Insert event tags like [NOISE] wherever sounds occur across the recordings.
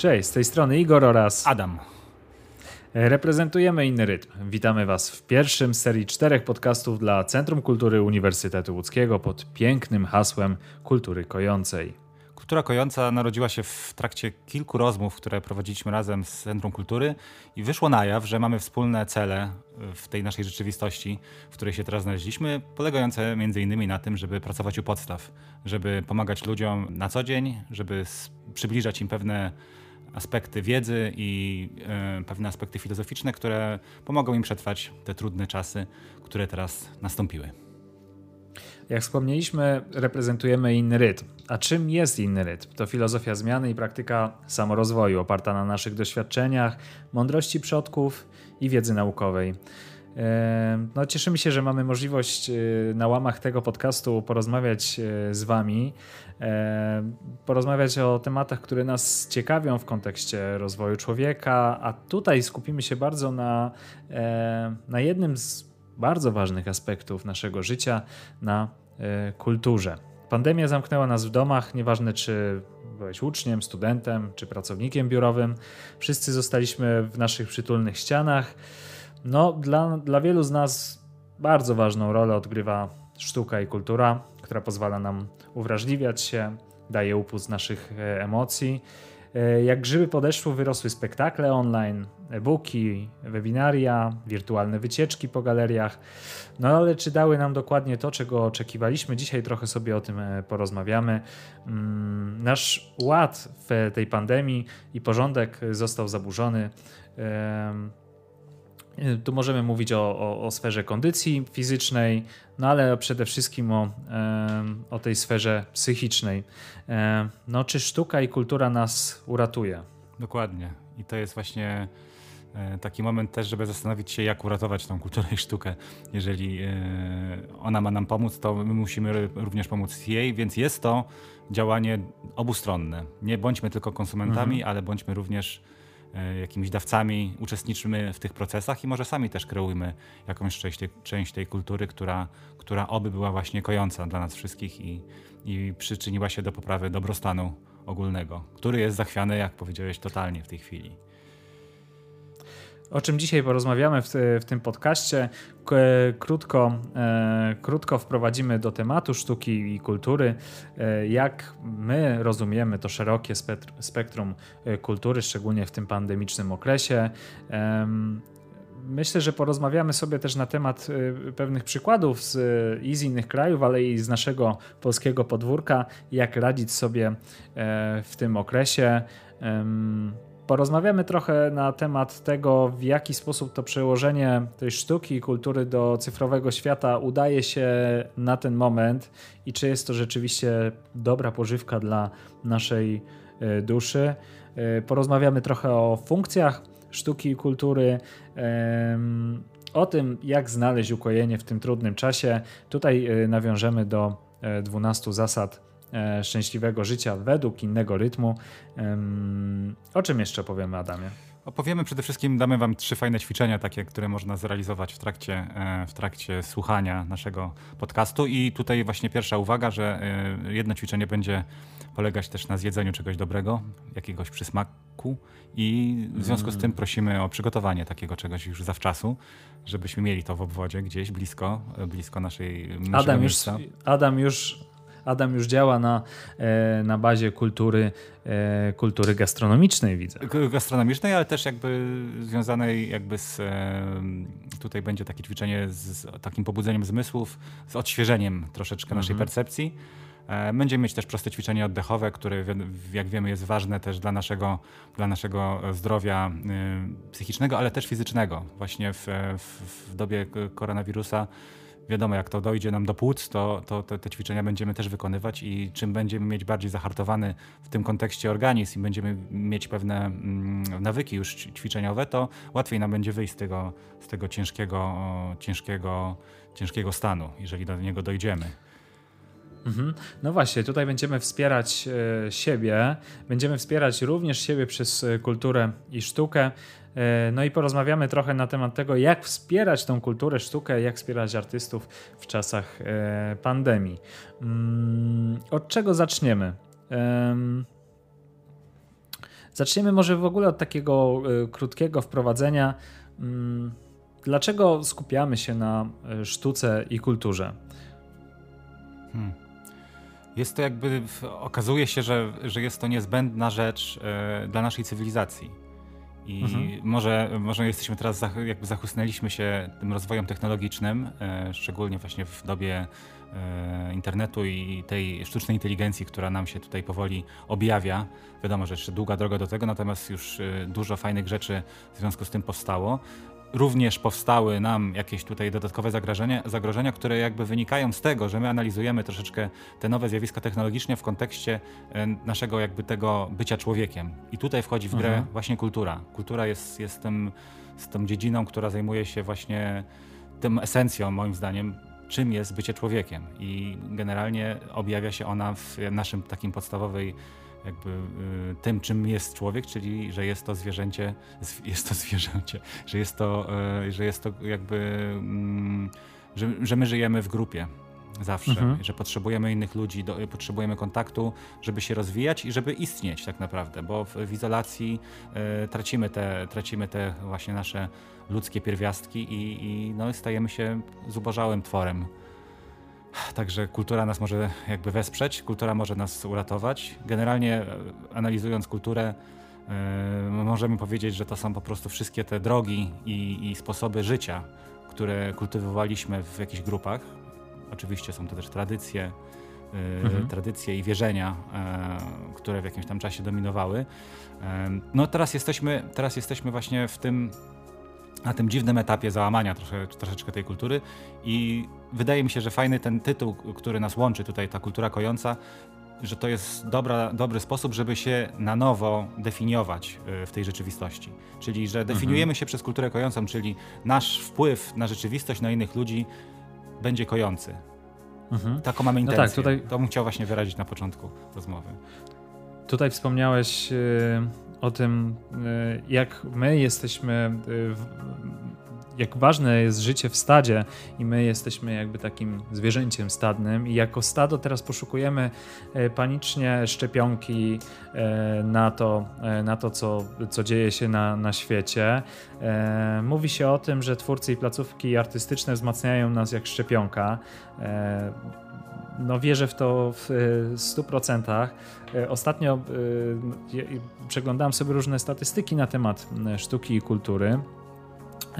Cześć, z tej strony Igor oraz Adam. Reprezentujemy inny rytm. Witamy Was w pierwszym z serii czterech podcastów dla Centrum Kultury Uniwersytetu Łódzkiego pod pięknym hasłem Kultury Kojącej. Kultura Kojąca narodziła się w trakcie kilku rozmów, które prowadziliśmy razem z Centrum Kultury i wyszło na jaw, że mamy wspólne cele w tej naszej rzeczywistości, w której się teraz znaleźliśmy, polegające między innymi na tym, żeby pracować u podstaw, żeby pomagać ludziom na co dzień, żeby przybliżać im pewne aspekty wiedzy i e, pewne aspekty filozoficzne, które pomogą im przetrwać te trudne czasy, które teraz nastąpiły. Jak wspomnieliśmy, reprezentujemy inny rytm. A czym jest inny rytm? To filozofia zmiany i praktyka samorozwoju oparta na naszych doświadczeniach, mądrości przodków i wiedzy naukowej. No, cieszymy się, że mamy możliwość e, na łamach tego podcastu porozmawiać e, z Wami, porozmawiać o tematach, które nas ciekawią w kontekście rozwoju człowieka, a tutaj skupimy się bardzo na, na jednym z bardzo ważnych aspektów naszego życia, na e, kulturze. Pandemia zamknęła nas w domach, nieważne czy byłeś uczniem, studentem czy pracownikiem biurowym. Wszyscy zostaliśmy w naszych przytulnych ścianach. No, dla, dla wielu z nas bardzo ważną rolę odgrywa sztuka i kultura, która pozwala nam uwrażliwiać się, daje upust naszych e, emocji. E, jak grzyby po deszczu wyrosły spektakle online, e-booki, webinaria, wirtualne wycieczki po galeriach. No ale czy dały nam dokładnie to, czego oczekiwaliśmy? Dzisiaj trochę sobie o tym e, porozmawiamy. Mm, nasz ład w tej pandemii i porządek został zaburzony. Tu możemy mówić o, o, o, sferze kondycji fizycznej, no ale przede wszystkim o, o tej sferze psychicznej. No, czy sztuka i kultura nas uratuje? Dokładnie. I to jest właśnie e, taki moment też, żeby zastanowić się, jak uratować tą kulturę i sztukę. Jeżeli e, ona ma nam pomóc, to my musimy również pomóc jej, więc jest to działanie obustronne. Nie bądźmy tylko konsumentami, mhm. ale bądźmy również jakimiś dawcami, uczestniczymy w tych procesach i może sami też kreujmy jakąś część tej, część tej kultury, która, która oby była właśnie kojąca dla nas wszystkich i, i przyczyniła się do poprawy dobrostanu ogólnego, który jest zachwiany, jak powiedziałeś, totalnie w tej chwili. O czym dzisiaj porozmawiamy w, w tym podcaście? Krótko, e, krótko wprowadzimy do tematu sztuki i kultury, e, jak my rozumiemy to szerokie spektrum e, kultury, szczególnie w tym pandemicznym okresie. Myślę, że porozmawiamy sobie też na temat pewnych przykładów z, i z innych krajów, ale i z naszego polskiego podwórka, jak radzić sobie w tym okresie. Porozmawiamy trochę na temat tego, w jaki sposób to przełożenie tej sztuki i kultury do cyfrowego świata udaje się na ten moment i czy jest to rzeczywiście dobra pożywka dla naszej e, duszy. E, porozmawiamy trochę o funkcjach sztuki i kultury, o tym, jak znaleźć ukojenie w tym trudnym czasie. Tutaj e, nawiążemy do 12 zasad szczęśliwego życia według innego rytmu. O czym jeszcze powiemy, Adamie? Opowiemy przede wszystkim, damy Wam trzy fajne ćwiczenia, takie, które można zrealizować w trakcie, e, w trakcie słuchania naszego podcastu. I tutaj właśnie pierwsza uwaga, że e, jedno ćwiczenie będzie polegać też na zjedzeniu czegoś dobrego, jakiegoś przysmaku. I w związku z tym prosimy o przygotowanie takiego czegoś już zawczasu, żebyśmy mieli to w obwodzie gdzieś blisko, blisko naszej Adam już, Adam już Adam już działa na, e, na bazie kultury, e, kultury gastronomicznej, widzę. Gastronomicznej, ale też jakby związanej jakby z, e, tutaj będzie takie ćwiczenie z takim pobudzeniem zmysłów, z odświeżeniem troszeczkę naszej mhm. percepcji. Będziemy mieć też proste ćwiczenie oddechowe, które jak wiemy jest ważne też dla naszego, dla naszego zdrowia psychicznego, ale też fizycznego. Właśnie w, w, w dobie koronawirusa wiadomo, jak to dojdzie nam do płuc, to, to, te ćwiczenia będziemy też wykonywać i czym będziemy mieć bardziej zahartowany w tym kontekście organizm i będziemy mieć pewne mm, nawyki już ćwiczeniowe, to łatwiej nam będzie wyjść z tego, z tego ciężkiego, ciężkiego, ciężkiego stanu, jeżeli do niego dojdziemy. Mhm. No właśnie, tutaj będziemy wspierać e, siebie, będziemy wspierać również siebie przez e, kulturę i sztukę. E, no i porozmawiamy trochę na temat tego, jak wspierać tą kulturę, sztukę, jak wspierać artystów w czasach pandemii. Mm, od czego zaczniemy? Zaczniemy może w ogóle od takiego krótkiego wprowadzenia. Mm, dlaczego skupiamy się na sztuce i kulturze? Hmm. Jest to jakby, okazuje się, że, że jest to niezbędna rzecz dla naszej cywilizacji i mhm. może, może jesteśmy teraz, jakby zachłysnęliśmy się tym rozwojem technologicznym, e, szczególnie właśnie w dobie e, internetu i tej sztucznej inteligencji, która nam się tutaj powoli objawia. Wiadomo, że jeszcze długa droga do tego, natomiast już e, dużo fajnych rzeczy w związku z tym powstało również powstały nam jakieś tutaj dodatkowe zagrożenia, zagrożenia, które jakby wynikają z tego, że my analizujemy troszeczkę te nowe zjawiska technologiczne w kontekście e, naszego jakby tego bycia człowiekiem. I tutaj wchodzi w grę mhm. właśnie kultura. Kultura jest, jest tym, z tą dziedziną, która zajmuje się właśnie tym esencją, moim zdaniem, czym jest bycie człowiekiem. I generalnie objawia się ona w naszym takim podstawowej jakby y, tym, czym jest człowiek, czyli że jest to zwierzęcie, jest to [LAUGHS] zwierzęcie, że jest to, y, że jest to jakby, mm, że, że my żyjemy w grupie zawsze, mhm. że potrzebujemy innych ludzi, do, potrzebujemy kontaktu, żeby się rozwijać i żeby istnieć tak naprawdę, bo w, w izolacji y, tracimy, te, tracimy te właśnie nasze ludzkie pierwiastki i, i no, stajemy się zubożałym tworem. Także kultura nas może jakby wesprzeć, kultura może nas uratować. Generalnie e, analizując kulturę, yy, możemy powiedzieć, że to są po prostu wszystkie te drogi i, i sposoby życia, które kultywowaliśmy w jakichś grupach. Oczywiście są to też tradycje, yy, mhm. tradycje i wierzenia, które w jakimś tam czasie dominowały. No teraz jesteśmy, teraz jesteśmy właśnie w tym na tym dziwnym etapie załamania trosze, troszeczkę tej kultury i wydaje mi się, że fajny ten tytuł, który nas łączy tutaj, ta kultura kojąca, że to jest dobra, dobry sposób, żeby się na nowo definiować y, w tej rzeczywistości. Czyli, że definiujemy mhm. się przez kulturę kojącą, czyli nasz wpływ na rzeczywistość, na innych ludzi będzie kojący. Mhm. Taką mamy intencję. No tak, tutaj... To bym chciał właśnie wyrazić na początku rozmowy. Tutaj wspomniałeś y, o tym, y, jak my jesteśmy, jak ważne jest życie w stadzie i my jesteśmy jakby takim zwierzęciem stadnym i jako stado teraz poszukujemy y, panicznie szczepionki na to, na to co, co dzieje się na, na świecie. Mówi się o tym, że twórcy i placówki artystyczne wzmacniają nas jak szczepionka no wierzę w to w 100%. E, ostatnio e, przeglądałem sobie różne statystyki na temat sztuki i kultury.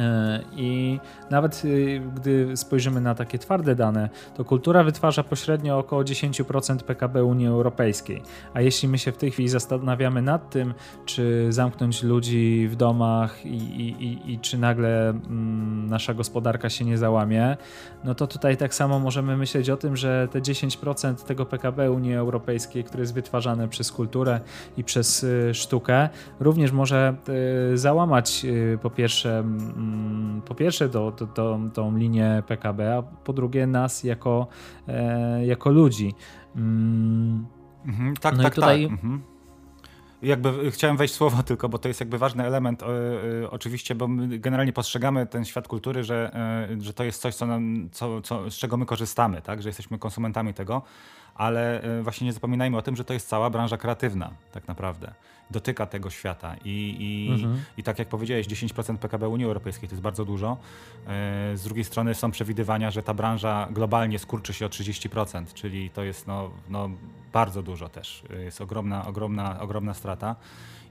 E, I nawet y, gdy spojrzymy na takie twarde dane, to kultura wytwarza pośrednio około 10% PKB Unii Europejskiej. A jeśli my się w tej chwili zastanawiamy nad tym, czy zamknąć ludzi w domach i, i, i czy nagle mm, nasza gospodarka się nie załamie, no to tutaj tak samo możemy myśleć o tym, że te 10% tego PKB Unii Europejskiej, które jest wytwarzane przez kulturę i przez y, sztukę, również może y, załamać po pierwsze Mm, po pierwsze to, to, to, tą linię PKB, a po drugie nas jako, e, jako ludzi. Mm. Mhm, tak, no tak, i tutaj... tak. Mhm. Jakby chciałem wejść słowo tylko, bo to jest jakby ważny element, e, e, oczywiście, bo my generalnie postrzegamy ten świat kultury, że, że to jest coś, co nam, co, co, z czego my korzystamy, tak? że jesteśmy konsumentami tego, ale właśnie nie zapominajmy o tym, że to jest cała branża kreatywna tak naprawdę dotyka tego świata. I, i, mhm. i tak jak powiedziałeś, 10% PKB Unii Europejskiej to jest bardzo dużo. E, z drugiej strony są przewidywania, że ta branża globalnie skurczy się o 30%, czyli to jest no, no bardzo dużo też. Jest ogromna, ogromna, ogromna strata.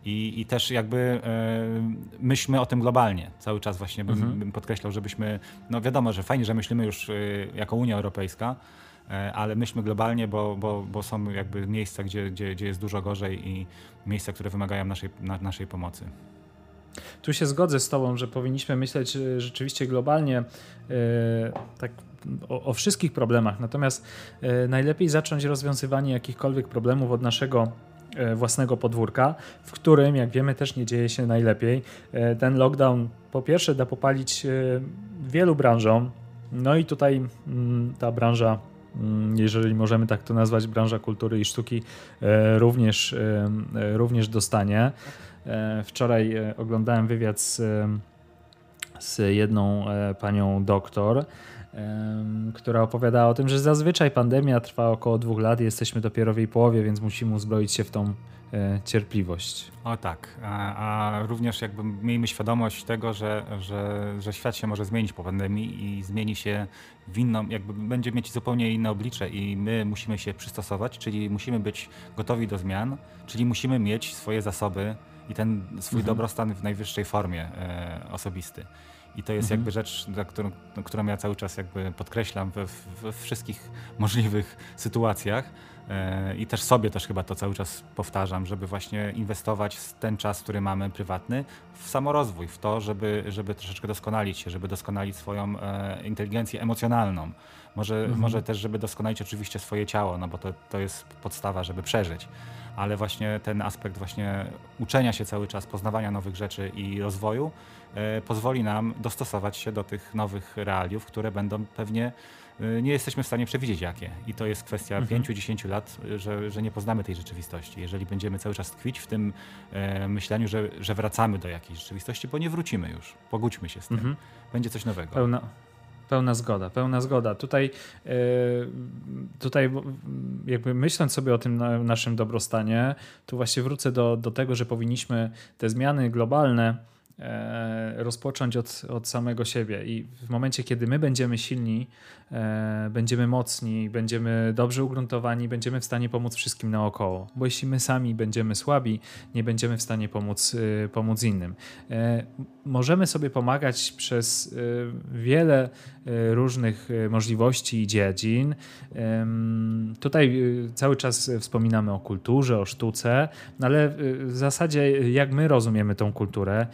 I, I też jakby e, myślmy o tym globalnie. Cały czas właśnie bym, mhm. bym podkreślał, żebyśmy, no wiadomo, że fajnie, że myślimy już e, jako Unia Europejska, E, ale myślmy globalnie, bo, bo, bo są jakby miejsca, gdzie, gdzie, gdzie jest dużo gorzej i miejsca, które wymagają naszej, na, naszej pomocy. Tu się zgodzę z Tobą, że powinniśmy myśleć e, rzeczywiście globalnie, e, tak o, o, wszystkich problemach. Natomiast najlepiej zacząć rozwiązywanie jakichkolwiek problemów od naszego własnego podwórka, w którym, jak wiemy, też nie dzieje się najlepiej. Ten lockdown po pierwsze da popalić wielu branżom, no i tutaj mm, ta branża jeżeli możemy tak to nazwać, branża kultury i sztuki e, również, e, e, również dostanie. Wczoraj oglądałem wywiad z, z jedną panią doktor, która opowiadała o tym, że zazwyczaj pandemia trwa około dwóch lat jesteśmy dopiero w jej połowie, więc musimy uzbroić się w tą E, cierpliwość. O tak, a, a, również jakby miejmy świadomość tego, że, że, że świat się może zmienić po pandemii i zmieni się w inną, jakby będzie mieć zupełnie inne oblicze i my musimy się przystosować, czyli musimy być gotowi do zmian, czyli musimy mieć swoje zasoby i ten swój mhm. dobrostan w najwyższej formie e, osobisty. I to jest mhm. jakby rzecz, którą, którą ja cały czas jakby podkreślam we, we wszystkich możliwych sytuacjach, i też sobie też chyba to cały czas powtarzam, żeby właśnie inwestować ten czas, który mamy prywatny w samorozwój, w to, żeby, żeby troszeczkę doskonalić się, żeby doskonalić swoją e, inteligencję emocjonalną. Może, mhm. może też, żeby doskonalić oczywiście swoje ciało, no bo to, to jest podstawa, żeby przeżyć. Ale właśnie ten aspekt właśnie uczenia się cały czas, poznawania nowych rzeczy i rozwoju e, pozwoli nam dostosować się do tych nowych realiów, które będą pewnie nie jesteśmy w stanie przewidzieć jakie. I to jest kwestia mhm. 5-10 lat, że, że nie poznamy tej rzeczywistości. Jeżeli będziemy cały czas tkwić w tym e, myśleniu, że, że wracamy do jakiejś rzeczywistości, bo nie wrócimy już. Pogódźmy się z tym. Mhm. Będzie coś nowego. Pełna, pełna zgoda, pełna zgoda. Tutaj, e, tutaj jakby myśląc sobie o tym naszym dobrostanie, tu właśnie wrócę do, do tego, że powinniśmy te zmiany globalne e, rozpocząć od, od samego siebie. I w momencie, kiedy my będziemy silni, E, będziemy mocni, będziemy dobrze ugruntowani, będziemy w stanie pomóc wszystkim naokoło. Bo jeśli my sami będziemy słabi, nie będziemy w stanie pomóc, e, pomóc innym. E, możemy sobie pomagać przez wiele różnych możliwości i dziedzin. Tutaj cały czas wspominamy o kulturze, o sztuce, no ale w zasadzie jak my rozumiemy tą kulturę?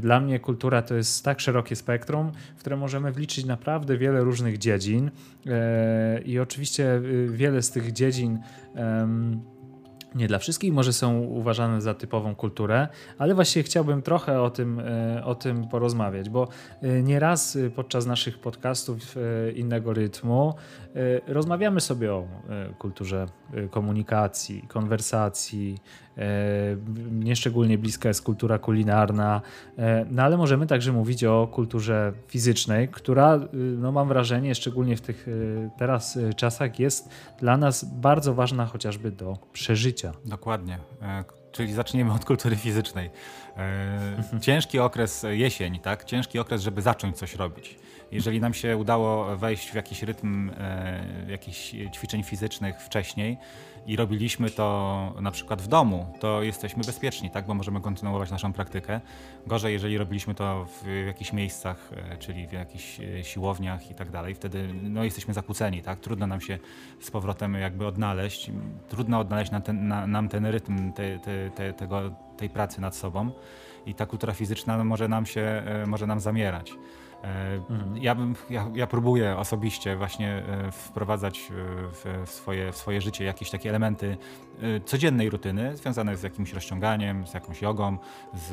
Dla mnie kultura to jest tak szerokie spektrum, w które możemy wliczyć naprawdę wiele różnych dziedzin dziedzin. E, i oczywiście y, wiele z tych dziedzin nie dla wszystkich może są uważane za typową kulturę, ale właśnie chciałbym trochę o tym, e, o tym porozmawiać, bo e, nieraz podczas naszych podcastów innego rytmu rozmawiamy sobie o kulturze komunikacji, konwersacji, nieszczególnie bliska jest kultura kulinarna, no ale możemy także mówić o kulturze fizycznej, która, no mam wrażenie, szczególnie w tych teraz czasach jest dla nas bardzo ważna chociażby do przeżycia. Dokładnie. E, czyli zaczniemy od kultury fizycznej. E, ciężki okres jesień, tak? Ciężki okres, żeby zacząć coś robić. Jeżeli nam się udało wejść w jakiś rytm e, jakichś ćwiczeń fizycznych wcześniej, i robiliśmy to na przykład w domu, to jesteśmy bezpieczni, tak? bo możemy kontynuować naszą praktykę. Gorzej, jeżeli robiliśmy to w jakichś miejscach, e, czyli w jakichś e, siłowniach i tak dalej, wtedy no, jesteśmy zakłóceni, tak? trudno nam się z powrotem jakby odnaleźć, trudno odnaleźć nam ten, na, nam ten rytm te, te, te, tego, tej pracy nad sobą i ta kultura fizyczna no, może, nam się, e, może nam zamierać. Mhm. Ja, bym, ja, ja, próbuję osobiście właśnie e, wprowadzać e, w, swoje, w swoje życie jakieś takie elementy codziennej rutyny związane z jakimś rozciąganiem, z jakąś jogą, z,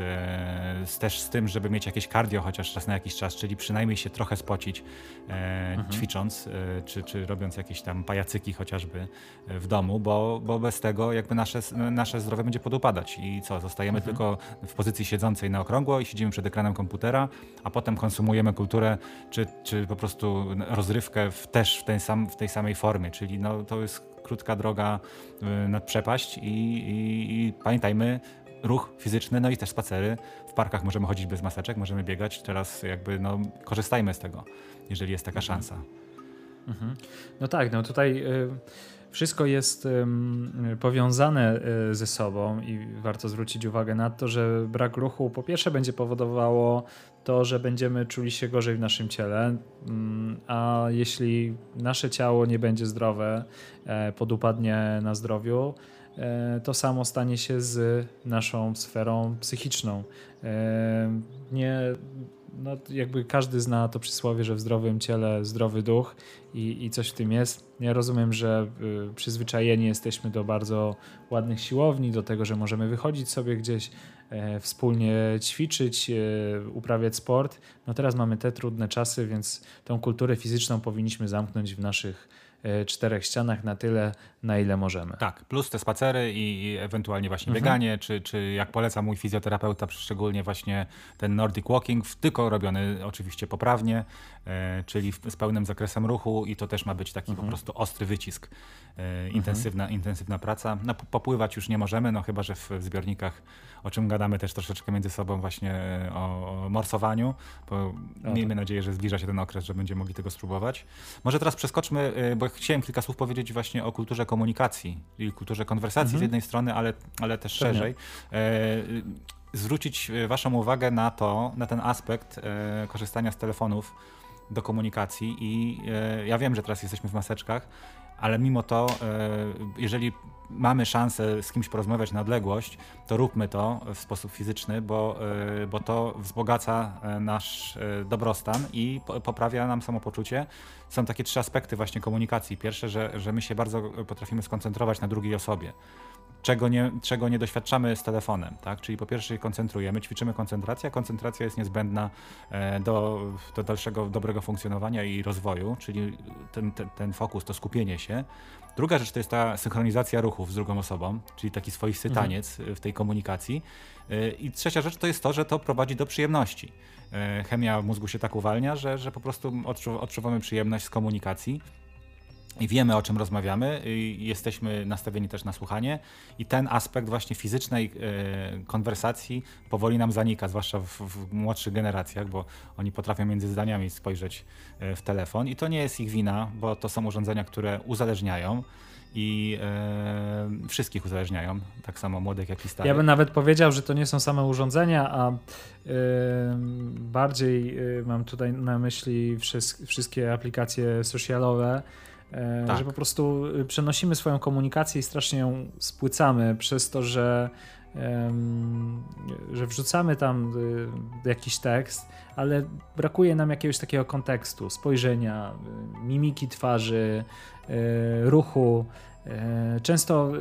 z, też z tym, żeby mieć jakieś cardio chociaż raz na jakiś czas, czyli przynajmniej się trochę spocić e, mhm. ćwicząc, e, czy, czy robiąc jakieś tam pajacyki chociażby w domu, bo, bo bez tego jakby nasze, nasze zdrowie będzie podupadać i co, zostajemy mhm. tylko w pozycji siedzącej na okrągło i siedzimy przed ekranem komputera, a potem konsumujemy kulturę, czy, czy po prostu rozrywkę w, też w tej, sam, w tej samej formie, czyli no, to jest krótka droga y, nad przepaść i, i, i pamiętajmy, ruch fizyczny, no i też spacery. W parkach możemy chodzić bez maseczek, możemy biegać. Teraz jakby no, korzystajmy z tego, jeżeli jest taka mhm. szansa. Mhm. No tak, no tutaj y, wszystko jest powiązane y, ze sobą i warto zwrócić uwagę na to, że brak ruchu po pierwsze będzie powodowało to, że będziemy czuli się gorzej w naszym ciele, mm, a jeśli nasze ciało nie będzie zdrowe, e, podupadnie na zdrowiu, e, to samo stanie się z naszą sferą psychiczną. E, nie, no jakby każdy zna to przysłowie, że w zdrowym ciele zdrowy duch i, i coś w tym jest. Ja rozumiem, że y, przyzwyczajeni jesteśmy do bardzo ładnych siłowni, do tego, że możemy wychodzić sobie gdzieś, e, wspólnie ćwiczyć, e, uprawiać sport. No teraz mamy te trudne czasy, więc tą kulturę fizyczną powinniśmy zamknąć w naszych czterech ścianach na tyle, na ile możemy. Tak, plus te spacery i, i ewentualnie właśnie mhm. bieganie, czy, czy jak poleca mój fizjoterapeuta, szczególnie właśnie ten Nordic Walking, tylko robiony oczywiście poprawnie, e, czyli w, z pełnym zakresem ruchu i to też ma być taki mhm. po prostu ostry wycisk, e, intensywna, mhm. intensywna praca. No, popływać już nie możemy, no chyba, że w zbiornikach, o czym gadamy też troszeczkę między sobą właśnie e, o, o morsowaniu, bo no miejmy tak. nadzieję, że zbliża się ten okres, że będziemy mogli tego spróbować. Może teraz przeskoczmy, e, bo chciałem kilka słów powiedzieć właśnie o kulturze komunikacji i kulturze konwersacji mhm. z jednej strony, ale, ale też Pewnie. szerzej. E, zwrócić Waszą uwagę na to, na ten aspekt e, korzystania z telefonów do komunikacji i e, ja wiem, że teraz jesteśmy w maseczkach, ale mimo to, jeżeli mamy szansę z kimś porozmawiać na odległość, to róbmy to w sposób fizyczny, bo, bo to wzbogaca nasz dobrostan i poprawia nam samopoczucie. Są takie trzy aspekty właśnie komunikacji. Pierwsze, że, że my się bardzo potrafimy skoncentrować na drugiej osobie czego nie, czego nie doświadczamy z telefonem. Tak? Czyli po pierwsze się koncentrujemy, ćwiczymy koncentrację, a koncentracja jest niezbędna e, do, do dalszego dobrego funkcjonowania i rozwoju, czyli ten, ten, ten fokus, to skupienie się. Druga rzecz to jest ta synchronizacja ruchów z drugą osobą, czyli taki swoisty mhm. taniec w tej komunikacji. E, I trzecia rzecz to jest to, że to prowadzi do przyjemności. E, chemia w mózgu się tak uwalnia, że, że po prostu odczuwamy przyjemność z komunikacji i wiemy o czym rozmawiamy, jesteśmy nastawieni też na słuchanie. I ten aspekt właśnie fizycznej e, konwersacji powoli nam zanika, zwłaszcza w, w, młodszych generacjach, bo oni potrafią między zdaniami spojrzeć e, w telefon. I to nie jest ich wina, bo to są urządzenia, które uzależniają i e, wszystkich uzależniają, tak samo młodych jak i starych. Ja bym nawet powiedział, że to nie są same urządzenia, a e, bardziej mam tutaj na myśli wszystkie aplikacje socialowe, tak. Że po prostu y, przenosimy swoją komunikację i strasznie ją spłycamy przez to, że, że wrzucamy tam y, jakiś tekst, ale brakuje nam jakiegoś takiego kontekstu, spojrzenia, y, mimiki twarzy, ruchu. E, często e,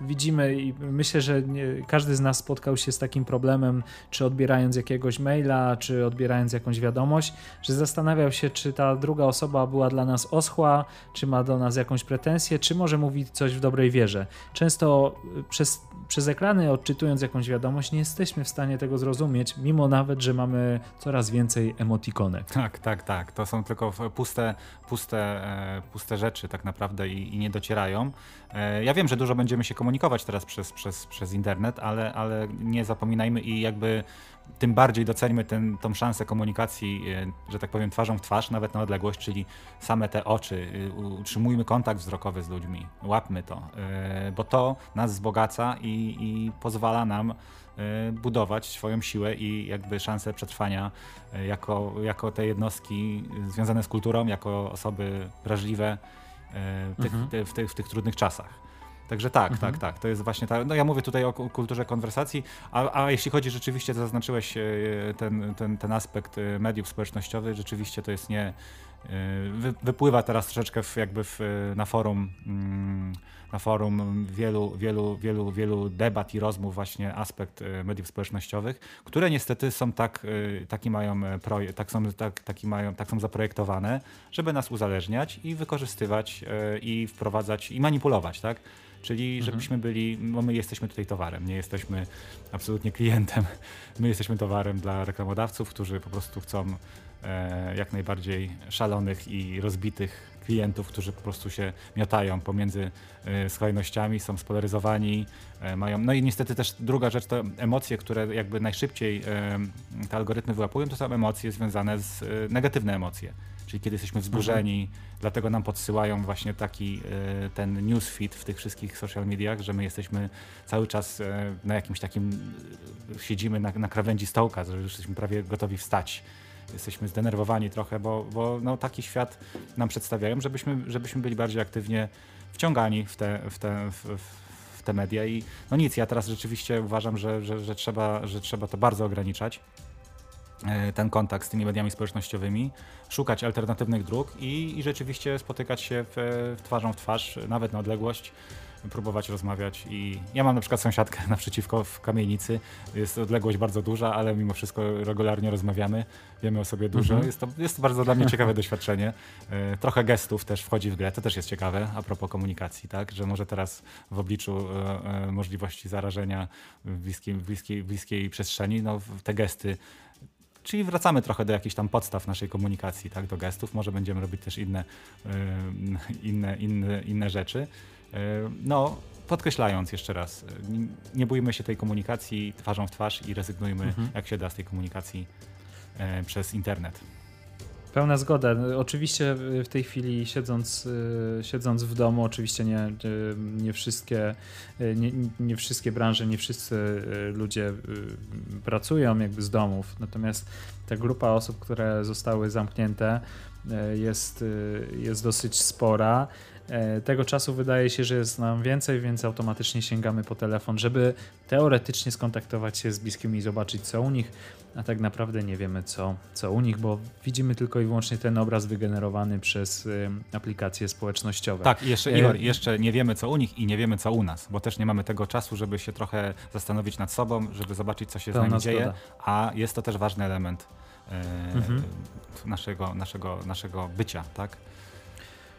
widzimy i myślę, że każdy z nas spotkał się z takim problemem, czy odbierając jakiegoś maila, czy odbierając jakąś wiadomość, że zastanawiał się, czy ta druga osoba była dla nas oschła, czy ma do nas jakąś pretensję, czy może mówić coś w dobrej wierze. Często e, przez, przez ekrany, odczytując jakąś wiadomość, nie jesteśmy w stanie tego zrozumieć, mimo nawet, że mamy coraz więcej emotikonek. Tak, tak, tak. To są tylko puste, puste, puste rzeczy tak naprawdę i, i nie docierają. E, ja wiem, że dużo będziemy się komunikować teraz przez, przez, przez internet, ale, ale nie zapominajmy i jakby tym bardziej doceńmy ten, tą szansę komunikacji, e, że tak powiem, twarzą w twarz, nawet na odległość, czyli same te oczy. E, utrzymujmy kontakt wzrokowy z ludźmi, łapmy to, bo to nas wzbogaca i, i pozwala nam budować swoją siłę i jakby szansę przetrwania jako, jako te jednostki związane z kulturą, jako osoby wrażliwe tych, mhm. te, w, te, w, tych trudnych czasach. Także tak, mhm. tak, tak. To jest właśnie tak. No ja mówię tutaj o kulturze konwersacji, a, a jeśli chodzi rzeczywiście, to zaznaczyłeś e, ten, ten, ten aspekt e, mediów społecznościowych, rzeczywiście to jest nie. Wypływa teraz troszeczkę w, jakby w, na forum. Mm, na forum wielu, wielu, wielu, wielu debat i rozmów właśnie aspekt e, mediów społecznościowych, które niestety są tak, e, taki mają e, projekt, tak są, tak, taki mają, tak są zaprojektowane, żeby nas uzależniać i wykorzystywać i wprowadzać i manipulować, tak? Czyli mhm. żebyśmy byli, bo my jesteśmy tutaj towarem, nie jesteśmy absolutnie klientem. [LAUGHS] My jesteśmy towarem dla reklamodawców, którzy po prostu chcą e, jak najbardziej szalonych i rozbitych klientów, którzy po prostu się miotają pomiędzy e, skrajnościami, są spolaryzowani, e, mają. No i niestety też druga rzecz to emocje, które jakby najszybciej e, te algorytmy wyłapują, to są emocje związane z negatywne emocje. Czyli kiedy jesteśmy wzburzeni, mhm. dlatego nam podsyłają właśnie taki ten newsfeed w tych wszystkich social mediach, że my jesteśmy cały czas na jakimś takim, siedzimy na, na krawędzi stołka, że już jesteśmy prawie gotowi wstać jesteśmy zdenerwowani trochę, bo, bo no, taki świat nam przedstawiają, żebyśmy, żebyśmy byli bardziej aktywnie wciągani w te, w te, w, w te media. I no nic, ja teraz rzeczywiście uważam, że, że, że, trzeba, że trzeba to bardzo ograniczać e, ten kontakt z tymi mediami społecznościowymi, szukać alternatywnych dróg i, i rzeczywiście spotykać się w, w twarzą w twarz, nawet na odległość, próbować rozmawiać i ja mam na przykład sąsiadkę [LAUGHS] naprzeciwko w kamienicy, jest odległość bardzo duża, ale mimo wszystko regularnie rozmawiamy, wiemy o sobie dużo, mhm. jest, to, jest to bardzo dla mnie ciekawe [LAUGHS] doświadczenie. E, trochę gestów też wchodzi w grę, to też jest ciekawe a propos komunikacji, tak, że może teraz w obliczu e, e, możliwości zarażenia w bliskiej, bliskiej, bliskiej przestrzeni, no te gesty Czyli wracamy trochę do jakichś tam podstaw naszej komunikacji, tak, do gestów. Może będziemy robić też inne, inne, inne, inne rzeczy. No, podkreślając jeszcze raz, nie bójmy się tej komunikacji twarzą w twarz i rezygnujmy, mhm. jak się da, z tej komunikacji e, przez internet. Pełna zgoda. Oczywiście w tej chwili siedząc, e, siedząc w domu, oczywiście nie, nie, wszystkie, e, nie, nie wszystkie branże, nie wszyscy ludzie pracują jakby z domów. Natomiast ta grupa osób, które zostały zamknięte jest, jest dosyć spora. E, tego czasu wydaje się, że jest nam więcej, więc automatycznie sięgamy po telefon, żeby teoretycznie skontaktować się z bliskimi i zobaczyć co u nich, a tak naprawdę nie wiemy co, co u nich, bo widzimy tylko i wyłącznie ten obraz wygenerowany przez y, aplikacje społecznościowe. Tak, jeszcze, e, Igor, jeszcze nie wiemy co u nich i nie wiemy co u nas, bo też nie mamy tego czasu, żeby się trochę zastanowić nad sobą, żeby zobaczyć co się z nami dzieje, a jest to też ważny element e, mhm. naszego, naszego, naszego bycia, tak?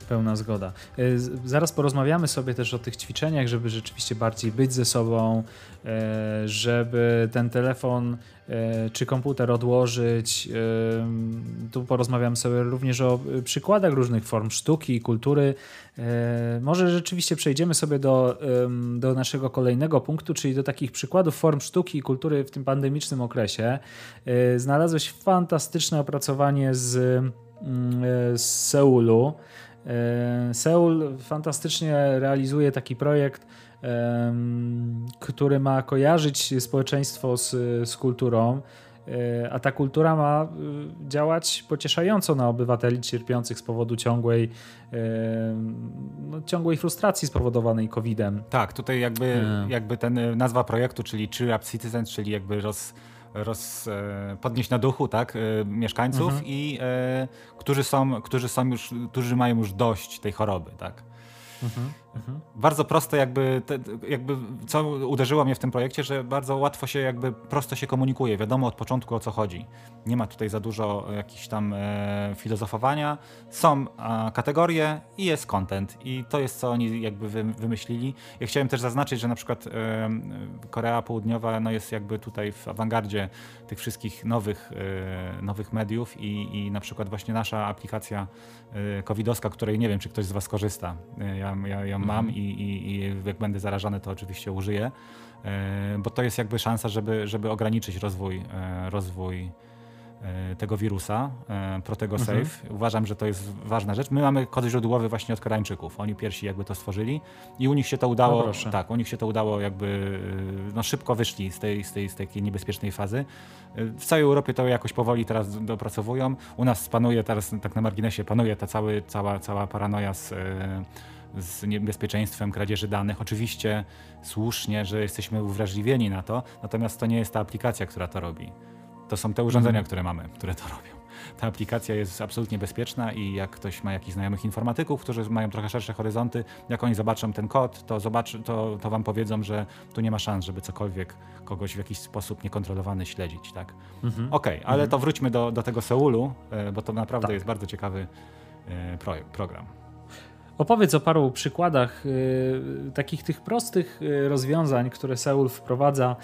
Pełna zgoda. E, zaraz porozmawiamy sobie też o tych ćwiczeniach, żeby rzeczywiście bardziej być ze sobą, e, żeby ten telefon e, czy komputer odłożyć. Tu porozmawiamy sobie również o przykładach różnych form sztuki i kultury. Może rzeczywiście przejdziemy sobie do, do naszego kolejnego punktu, czyli do takich przykładów form sztuki i kultury w tym pandemicznym okresie. Znalazłeś fantastyczne opracowanie z, z Seulu. E, Seul fantastycznie realizuje taki projekt, który ma kojarzyć społeczeństwo z, z kulturą, e, a ta kultura ma e, działać pocieszająco na obywateli cierpiących z powodu ciągłej, no, ciągłej frustracji spowodowanej COVID-em. Tak, tutaj jakby, jakby ten nazwa projektu, czyli Cheer Up Citizens, czyli jakby roz roz, e, podnieść na duchu tak, e, mieszkańców mhm. i e, którzy są, którzy są już, którzy mają już dość tej choroby, tak. Mhm. Mhm. Bardzo proste jakby, te, jakby, co uderzyło mnie w tym projekcie, że bardzo łatwo się jakby, prosto się komunikuje, wiadomo od początku o co chodzi. Nie ma tutaj za dużo jakichś tam e, filozofowania, są e, kategorie i jest content i to jest co oni jakby wy, wymyślili. Ja chciałem też zaznaczyć, że na przykład e, Korea Południowa no jest jakby tutaj w awangardzie tych wszystkich nowych, e, nowych mediów i, i na przykład właśnie nasza aplikacja e, covidowska, której nie wiem, czy ktoś z was korzysta. E, ja, ja, ja mam mhm. i, i, i jak będę zarażony, to oczywiście użyję, e, bo to jest jakby szansa, żeby, żeby ograniczyć rozwój, e, rozwój e, tego wirusa, Protego mhm. Uważam, że to jest ważna rzecz. My mamy kod źródłowy właśnie od Koreańczyków. Oni pierwsi jakby to stworzyli i u nich się to udało, no tak, u nich się to udało jakby, no szybko wyszli z tej, z tej, z tej niebezpiecznej fazy. W całej Europie to jakoś powoli teraz dopracowują. U nas panuje teraz, tak na marginesie, panuje ta cały, cała, cała paranoja z z niebezpieczeństwem kradzieży danych. Oczywiście słusznie, że jesteśmy uwrażliwieni na to, natomiast to nie jest ta aplikacja, która to robi. To są te urządzenia, mhm. które mamy, które to robią. Ta aplikacja jest absolutnie bezpieczna i jak ktoś ma jakichś znajomych informatyków, którzy mają trochę szersze horyzonty, jak oni zobaczą ten kod, to, zobaczy, to, to wam powiedzą, że tu nie ma szans, żeby cokolwiek kogoś w jakiś sposób niekontrolowany śledzić. Tak? Mhm. Okej, okay, ale mhm. to wróćmy do, do tego Seulu, e, bo to naprawdę tak. jest bardzo ciekawy e, program. Opowiedz o paru przykładach y, takich tych prostych y, rozwiązań, które Seul wprowadza,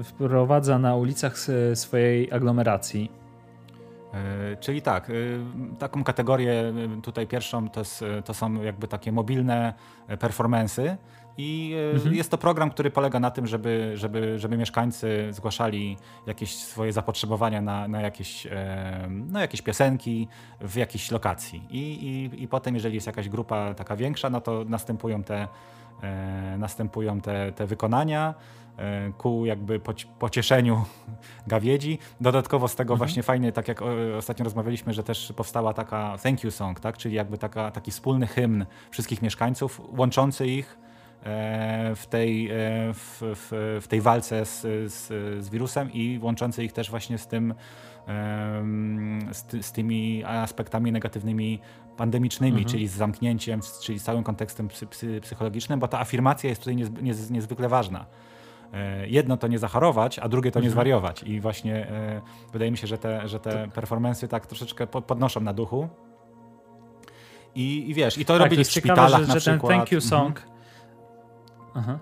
y, wprowadza na ulicach swojej aglomeracji. E, czyli tak, taką kategorię tutaj pierwszą to, to są jakby takie mobilne performance'y, i e, mhm. jest to program, który polega na tym, żeby, żeby, żeby mieszkańcy zgłaszali jakieś swoje zapotrzebowania na, na, jakieś, e, na jakieś piosenki w jakiejś lokacji. I, i, I potem, jeżeli jest jakaś grupa taka większa, no to następują te, e, następują te, te wykonania ku jakby pocieszeniu [LAUGHS] gawiedzi. Dodatkowo z tego mhm. właśnie fajnie, tak jak ostatnio rozmawialiśmy, że też powstała taka thank you song, tak? czyli jakby taka, taki wspólny hymn wszystkich mieszkańców, łączący ich w tej, w, w, w tej walce z, z, z wirusem i łączący ich też właśnie z tym, z, z tymi aspektami negatywnymi pandemicznymi, mhm. czyli z zamknięciem, czyli z całym kontekstem psy, psy, psychologicznym, bo ta afirmacja jest tutaj niez, niezwykle ważna. E, jedno to nie zachorować, a drugie to nie mhm. zwariować. I właśnie e, wydaje mi się, że te, że te performance tak troszeczkę podnoszą na duchu. I, i wiesz, i to tak, robili w szpitalach ciekawe, że, na że przykład. ten thank you song. Mhm. Aha.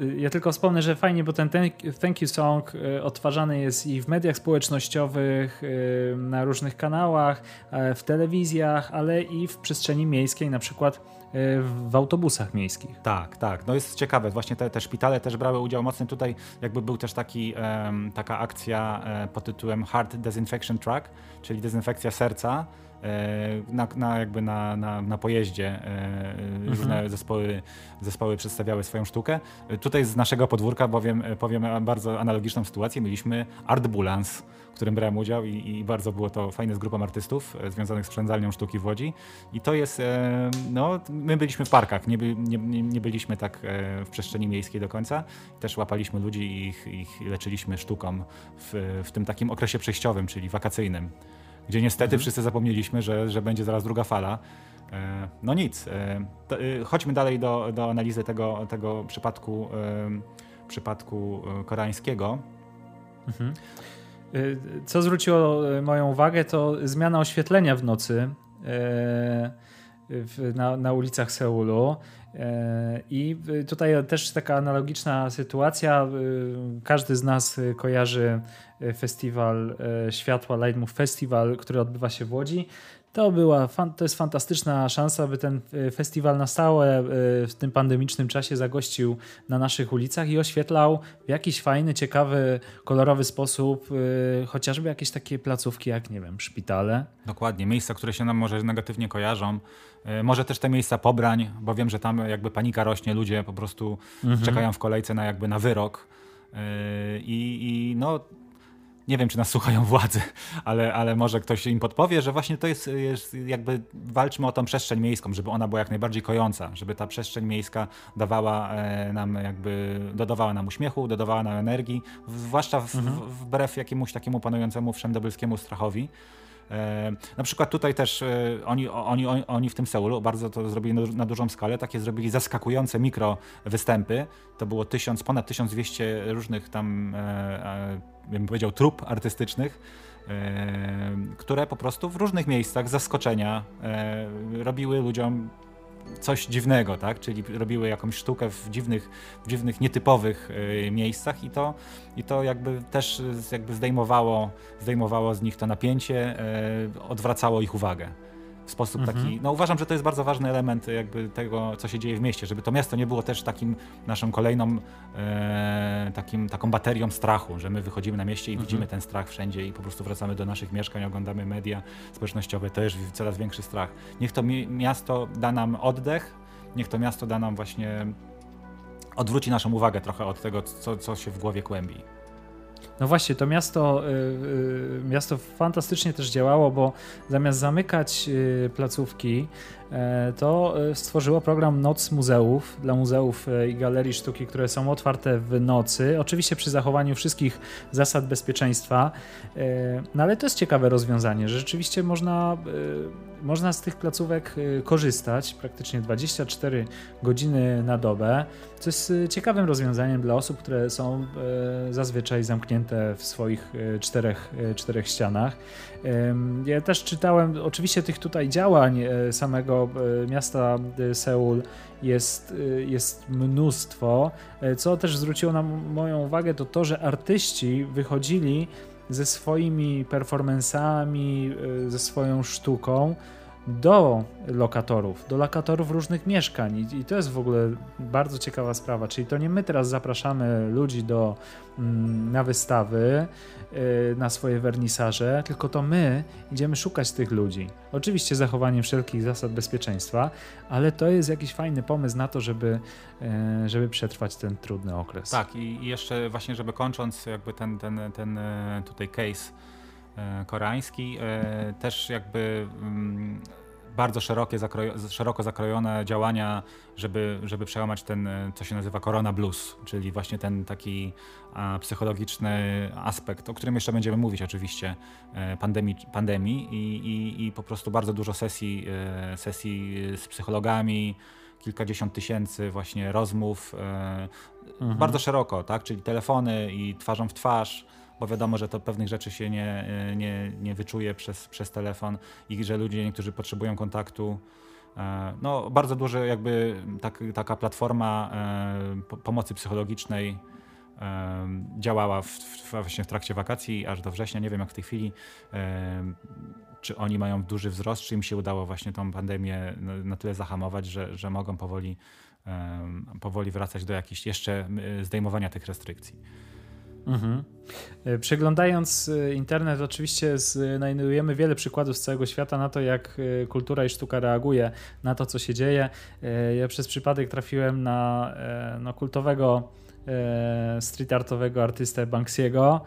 Y, ja tylko wspomnę, że fajnie, bo ten thank you song y, odtwarzany jest i w mediach społecznościowych, y, na różnych kanałach, w telewizjach, ale i w przestrzeni miejskiej, na przykład w autobusach miejskich. Tak, tak. No jest ciekawe. Właśnie te, te szpitale też brały udział mocny tutaj. Jakby był też taki, taka akcja e, pod tytułem Heart Disinfection Track, czyli dezynfekcja serca E, na, na, jakby na, na, na pojeździe e, mhm. różne zespoły, zespoły przedstawiały swoją sztukę. E, tutaj z naszego podwórka bowiem powiem bardzo analogiczną sytuację. Mieliśmy Artbulans, w którym brałem udział i, i, bardzo było to fajne z grupą artystów związanych z przędzalnią sztuki w Łodzi. I to jest, no, my byliśmy w parkach, nie, by, nie, nie byliśmy tak w przestrzeni miejskiej do końca. Też łapaliśmy ludzi i ich, ich leczyliśmy sztuką w, w tym takim okresie przejściowym, czyli wakacyjnym gdzie niestety mhm. wszyscy zapomnieliśmy, że, że będzie zaraz druga fala. E, no nic. E, e, chodźmy dalej do, do analizy tego, tego przypadku, przypadku koreańskiego. Mhm. Co zwróciło moją uwagę, to zmiana oświetlenia w nocy na, na ulicach Seulu. I tutaj też taka analogiczna sytuacja. Każdy z nas kojarzy festiwal światła Lightmove Festival, który odbywa się w Łodzi. To, była, to jest fantastyczna szansa, by ten festiwal na stałe w tym pandemicznym czasie zagościł na naszych ulicach i oświetlał w jakiś fajny, ciekawy, kolorowy sposób chociażby jakieś takie placówki jak, nie wiem, szpitale. Dokładnie, miejsca, które się nam może negatywnie kojarzą. E, może też te miejsca pobrań, bo wiem, że tam jakby panika rośnie, ludzie po prostu mhm. czekają w kolejce na jakby na wyrok. E, I, i no nie wiem, czy nas słuchają władzy, ale, ale może ktoś im podpowie, że właśnie to jest, jest, jakby walczmy o tą przestrzeń miejską, żeby ona była jak najbardziej kojąca, żeby ta przestrzeń miejska dawała e, nam jakby, dodawała nam uśmiechu, dodawała nam energii, zwłaszcza w, mhm. wbrew jakiemuś takiemu panującemu wszędobylskiemu strachowi. E, na przykład tutaj też e, oni, oni, oni w tym Seulu bardzo to zrobili na dużą skalę, takie zrobili zaskakujące mikro występy. To było tysiąc, ponad 1200 różnych tam, e, bym powiedział, trup artystycznych które po prostu w różnych miejscach zaskoczenia robiły ludziom coś dziwnego, tak? Czyli robiły jakąś sztukę w dziwnych, w dziwnych nietypowych y, miejscach i to, i to jakby też jakby zdejmowało, zdejmowało z nich to napięcie, y, odwracało ich uwagę w sposób mhm. taki, no uważam, że to jest bardzo ważny element jakby tego, co się dzieje w mieście, żeby to miasto nie było też takim naszą kolejną e, takim, taką baterią strachu, że my wychodzimy na mieście i mhm. widzimy ten strach wszędzie i po prostu wracamy do naszych mieszkań, oglądamy media społecznościowe, to jest coraz większy strach. Niech to mi miasto da nam oddech, niech to miasto da nam właśnie odwróci naszą uwagę trochę od tego, co, co się w głowie kłębi. No właśnie, to miasto, y, y, miasto fantastycznie też działało, bo zamiast zamykać y, placówki, e, to stworzyło program Noc Muzeów dla muzeów e, i galerii sztuki, które są otwarte w nocy, oczywiście przy zachowaniu wszystkich zasad bezpieczeństwa. E, no ale to jest ciekawe rozwiązanie, że rzeczywiście można, można z tych placówek korzystać praktycznie 24 godziny na dobę, co jest ciekawym rozwiązaniem dla osób, które są zazwyczaj zamknięte zamknięte w swoich e, czterech, e, czterech ścianach. Ja też czytałem, oczywiście tych tutaj działań e, samego miasta Seul jest, jest mnóstwo. Co też zwróciło na moją uwagę, to to, że artyści wychodzili ze swoimi performansami, ze swoją sztuką do lokatorów, do lokatorów różnych mieszkań. I, to jest w ogóle bardzo ciekawa sprawa. Czyli to nie my teraz zapraszamy ludzi do, mm, na wystawy, yy, na swoje wernisaże, tylko to my idziemy szukać tych ludzi. Oczywiście zachowaniem wszelkich zasad bezpieczeństwa, ale to jest jakiś fajny pomysł na to, żeby, yy, żeby przetrwać ten trudny okres. Tak, i jeszcze właśnie, żeby kończąc jakby ten, ten, ten e, tutaj case koreański. E, też jakby mm, bardzo szerokie, zakrojo, szeroko zakrojone działania, żeby, żeby przełamać ten, co się nazywa Corona Blues, czyli właśnie ten taki psychologiczny aspekt, o którym jeszcze będziemy mówić oczywiście, e, pandemii, pandemii i, i, i po prostu bardzo dużo sesji, e, sesji z psychologami, kilkadziesiąt tysięcy właśnie rozmów, e, mhm. bardzo szeroko, tak? czyli telefony i twarzą w twarz, bo wiadomo, że to pewnych rzeczy się nie, nie, nie wyczuje przez, przez telefon i że ludzie niektórzy potrzebują kontaktu. E, no, bardzo dużo jakby tak, taka platforma e, pomocy psychologicznej działała w, w, właśnie w trakcie wakacji aż do września. Nie wiem jak w tej chwili, czy oni mają duży wzrost, czy im się udało właśnie tą pandemię na tyle zahamować, że, że mogą powoli, powoli wracać do jakichś jeszcze zdejmowania tych restrykcji. Mhm. E, przeglądając e, internet, oczywiście znajdujemy wiele przykładów z całego świata na to, jak e, kultura i sztuka reaguje na to, co się dzieje. Ja przez przypadek trafiłem na no, kultowego street artowego artystę Banksiego.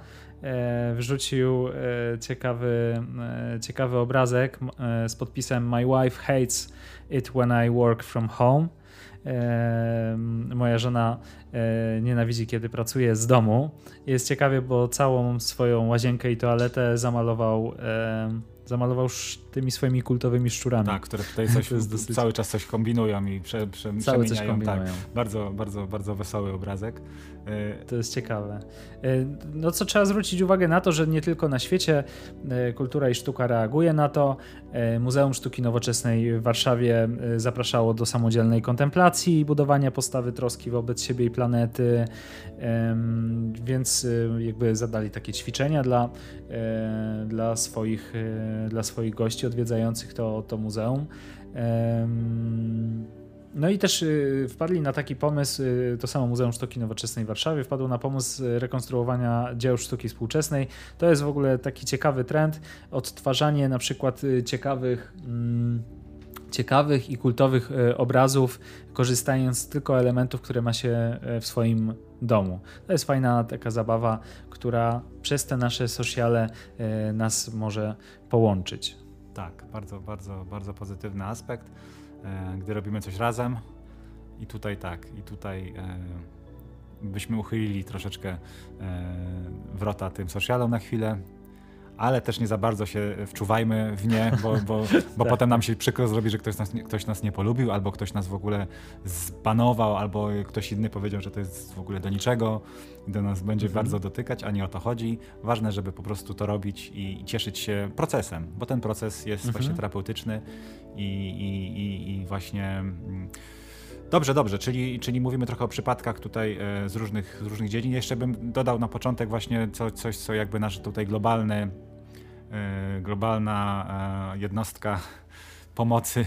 Wrzucił ciekawy, ciekawy obrazek z podpisem My wife hates it when I work from home. Moja żona e, nienawidzi, kiedy pracuje z domu. Jest ciekawie, bo całą swoją łazienkę i toaletę zamalował zamalował tymi swoimi kultowymi szczurami. Tak, które tutaj coś, [LAUGHS] dosyć... cały czas coś kombinują i prze, prze, cały przemieniają. Coś kombinują. Tak, bardzo, bardzo, bardzo wesoły obrazek. E, to jest ciekawe. E, no co trzeba zwrócić uwagę na to, że nie tylko na świecie kultura i sztuka reaguje na to. Muzeum Sztuki Nowoczesnej w Warszawie zapraszało do samodzielnej kontemplacji i budowania postawy troski wobec siebie i planety, więc jakby zadali takie ćwiczenia dla, dla, swoich, dla swoich gości odwiedzających to, to muzeum. No i też y, wpadli na taki pomysł, y, to samo Muzeum Sztuki Nowoczesnej w Warszawie wpadło na pomysł rekonstruowania dzieł sztuki współczesnej. To jest w ogóle taki ciekawy trend, odtwarzanie na przykład y, ciekawych mm, ciekawych i kultowych obrazów, korzystając tylko elementów, które ma się w swoim domu. To jest fajna taka zabawa, która przez te nasze sociale nas może połączyć. Tak, bardzo, bardzo, bardzo pozytywny aspekt. E, gdy robimy coś razem. I tutaj tak, i tutaj e, byśmy uchylili troszeczkę e, wrota tym socialom na chwilę, ale też nie za bardzo się wczuwajmy w nie, bo, bo, bo [LAUGHS] tak. potem nam się przykro zrobi, że ktoś nas, ktoś nas nie polubił, albo ktoś nas w ogóle zbanował, albo ktoś inny powiedział, że to jest w ogóle do niczego i do nas będzie mhm. bardzo dotykać, a nie o to chodzi. Ważne, żeby po prostu to robić i cieszyć się procesem, bo ten proces jest mhm. właśnie terapeutyczny i, i, i, i właśnie... Mm, Dobrze, dobrze, czyli, czyli mówimy trochę o przypadkach tutaj e, z różnych, z różnych dziedzin. Jeszcze bym dodał na początek właśnie co, coś, co jakby nasz tutaj globalny, globalna e, jednostka pomocy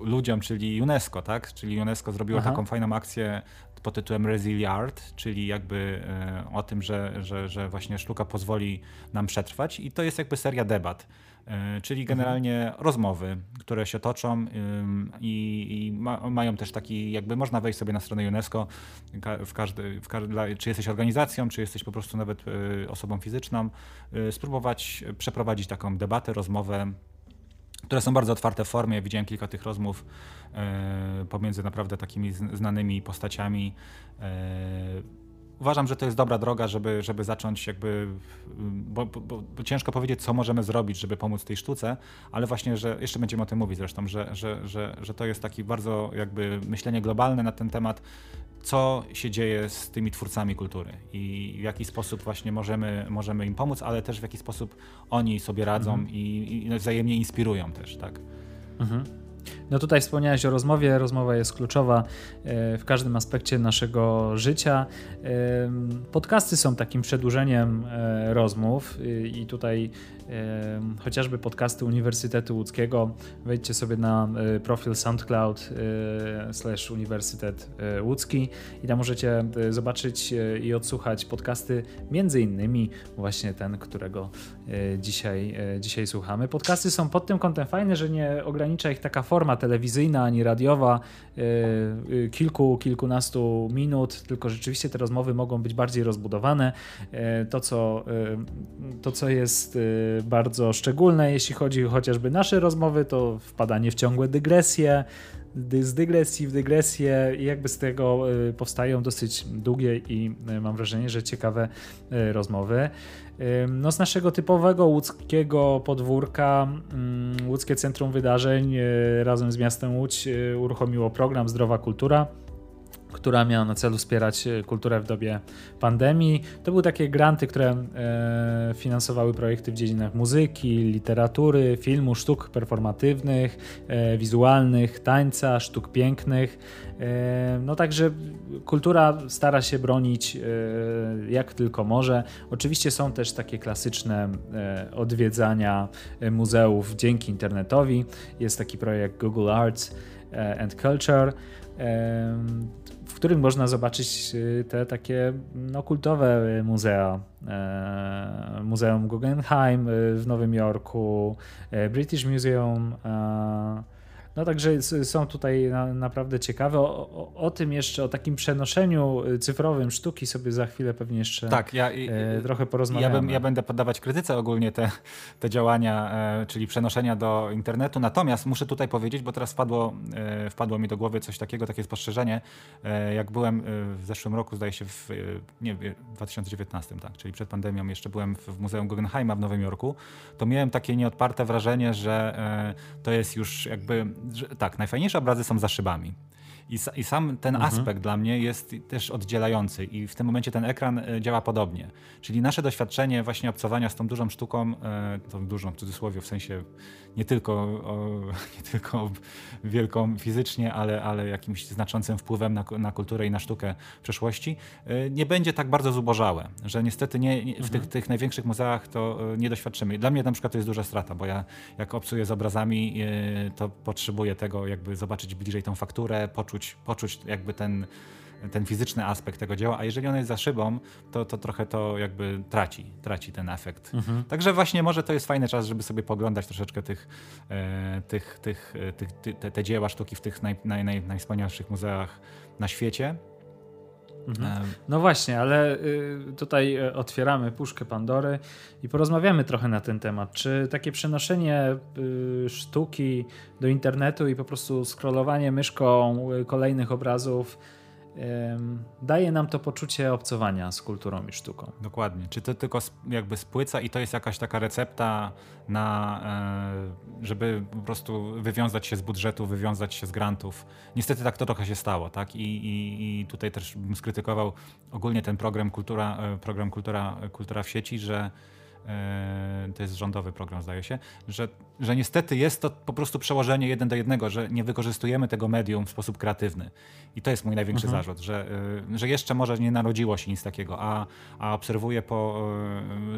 ludziom, czyli UNESCO, tak? Czyli UNESCO zrobiło Aha. taką fajną akcję pod tytułem Resiliart, czyli jakby o tym, że, że, że właśnie sztuka pozwoli nam przetrwać i to jest jakby seria debat E, czyli generalnie rozmowy, które się toczą i, i ma, mają też taki, jakby można wejść sobie na stronę UNESCO, w każdy, w każdy, czy jesteś organizacją, czy jesteś po prostu nawet e, osobą fizyczną, e, spróbować przeprowadzić taką debatę, rozmowę, które są bardzo otwarte w formie. Widziałem kilka tych rozmów pomiędzy naprawdę takimi znanymi postaciami uważam, że to jest dobra droga, żeby, żeby zacząć jakby, bo, bo, bo, ciężko powiedzieć, co możemy zrobić, żeby pomóc tej sztuce, ale właśnie, że jeszcze będziemy o tym mówić zresztą, że, że, że, że to jest taki bardzo jakby myślenie globalne na ten temat, co się dzieje z tymi twórcami kultury i w jaki sposób właśnie możemy, możemy im pomóc, ale też w jaki sposób oni sobie radzą mhm. i, i wzajemnie inspirują też, tak. Mhm. No tutaj wspomniałeś o rozmowie. Rozmowa jest kluczowa e, w każdym aspekcie naszego życia. E, podcasty są takim przedłużeniem e, rozmów i tutaj chociażby podcasty Uniwersytetu Łódzkiego. Wejdźcie sobie na profil SoundCloud slash Uniwersytet Łódzki i tam możecie zobaczyć i odsłuchać podcasty, między innymi właśnie ten, którego dzisiaj, dzisiaj słuchamy. Podcasty są pod tym kątem fajne, że nie ogranicza ich taka forma telewizyjna ani radiowa kilku, kilkunastu minut, tylko rzeczywiście te rozmowy mogą być bardziej rozbudowane. To, co, to, co jest bardzo szczególne, jeśli chodzi chociażby nasze rozmowy, to wpadanie w ciągłe dygresje, z dygresji w dygresję i jakby z tego y, powstają dosyć długie i y, mam wrażenie, że ciekawe y, rozmowy. No z naszego typowego łódzkiego podwórka mm, Łódzkie Centrum Wydarzeń razem z miastem Łódź uruchomiło program Zdrowa Kultura która miała na celu wspierać e, kulturę w dobie pandemii. To były takie granty, które e, finansowały projekty w dziedzinach muzyki, literatury, filmu, sztuk performatywnych, e, wizualnych, tańca, sztuk pięknych. No także kultura stara się bronić jak tylko może. Oczywiście są też takie klasyczne odwiedzania muzeów dzięki internetowi. Jest taki projekt Google Arts and Culture w którym można zobaczyć y, te takie no, kultowe muzea. E, Muzeum Guggenheim y, w Nowym Jorku, British Museum. E, no także są tutaj na, naprawdę ciekawe. O, o, o, tym jeszcze, o takim przenoszeniu y, cyfrowym sztuki sobie za chwilę pewnie jeszcze tak, ja, e, trochę porozmawiamy. Ja, bym, ja będę poddawać krytyce ogólnie te, te działania, e, czyli przenoszenia do internetu. Natomiast muszę tutaj powiedzieć, bo teraz wpadło, e, wpadło mi do głowy coś takiego, takie spostrzeżenie. E, jak byłem e, w zeszłym roku, zdaje się w nie, 2019, tak, czyli przed pandemią, jeszcze byłem w, w Muzeum Guggenheima w Nowym Jorku, to miałem takie nieodparte wrażenie, że e, to jest już jakby że, tak, najfajniejsze obrazy są za szybami. I, I, sam ten mhm. aspekt dla mnie jest też oddzielający i w tym momencie ten ekran e, działa podobnie. Czyli nasze doświadczenie właśnie obcowania z tą dużą sztuką, e, tą dużą w cudzysłowie, w sensie nie tylko, o, [LAUGHS] nie tylko wielką fizycznie, ale, ale jakimś znaczącym wpływem na, na kulturę i na sztukę w przeszłości, e, nie będzie tak bardzo zubożałe, że niestety nie, nie w mhm. tych, tych największych muzeach to nie doświadczymy. Dla mnie na przykład to jest duża strata, bo ja jak obcuję z obrazami, to potrzebuję tego jakby zobaczyć bliżej tą fakturę, poczuć poczuć, poczuć jakby ten, ten fizyczny aspekt tego dzieła, a jeżeli on jest za szybą, to, to trochę to jakby traci, traci ten efekt. Mhm. Także właśnie może to jest fajny czas, żeby sobie poglądać troszeczkę tych, e, tych, tych, e, tych, te, te, dzieła sztuki w tych naj, naj, naj, najwspanialszych muzeach na świecie. Mhm. No właśnie, ale y, tutaj e, otwieramy puszkę Pandory i porozmawiamy trochę na ten temat. Czy takie przenoszenie y, sztuki do internetu i po prostu scrollowanie myszką y, kolejnych obrazów daje nam to poczucie obcowania z kulturą i sztuką. Dokładnie. Czy to tylko jakby spłyca i to jest jakaś taka recepta na, e, żeby po prostu wywiązać się z budżetu, wywiązać się z grantów. Niestety tak to trochę się stało, tak? I, i, i tutaj też bym skrytykował ogólnie ten program Kultura, e, program Kultura, Kultura w sieci, że E, to jest rządowy program, zdaje się, że, że niestety jest to po prostu przełożenie jeden do jednego, że nie wykorzystujemy tego medium w sposób kreatywny. I to jest mój największy mhm. zarzut, że, e, że jeszcze może nie narodziło się nic takiego, a, a obserwuję po,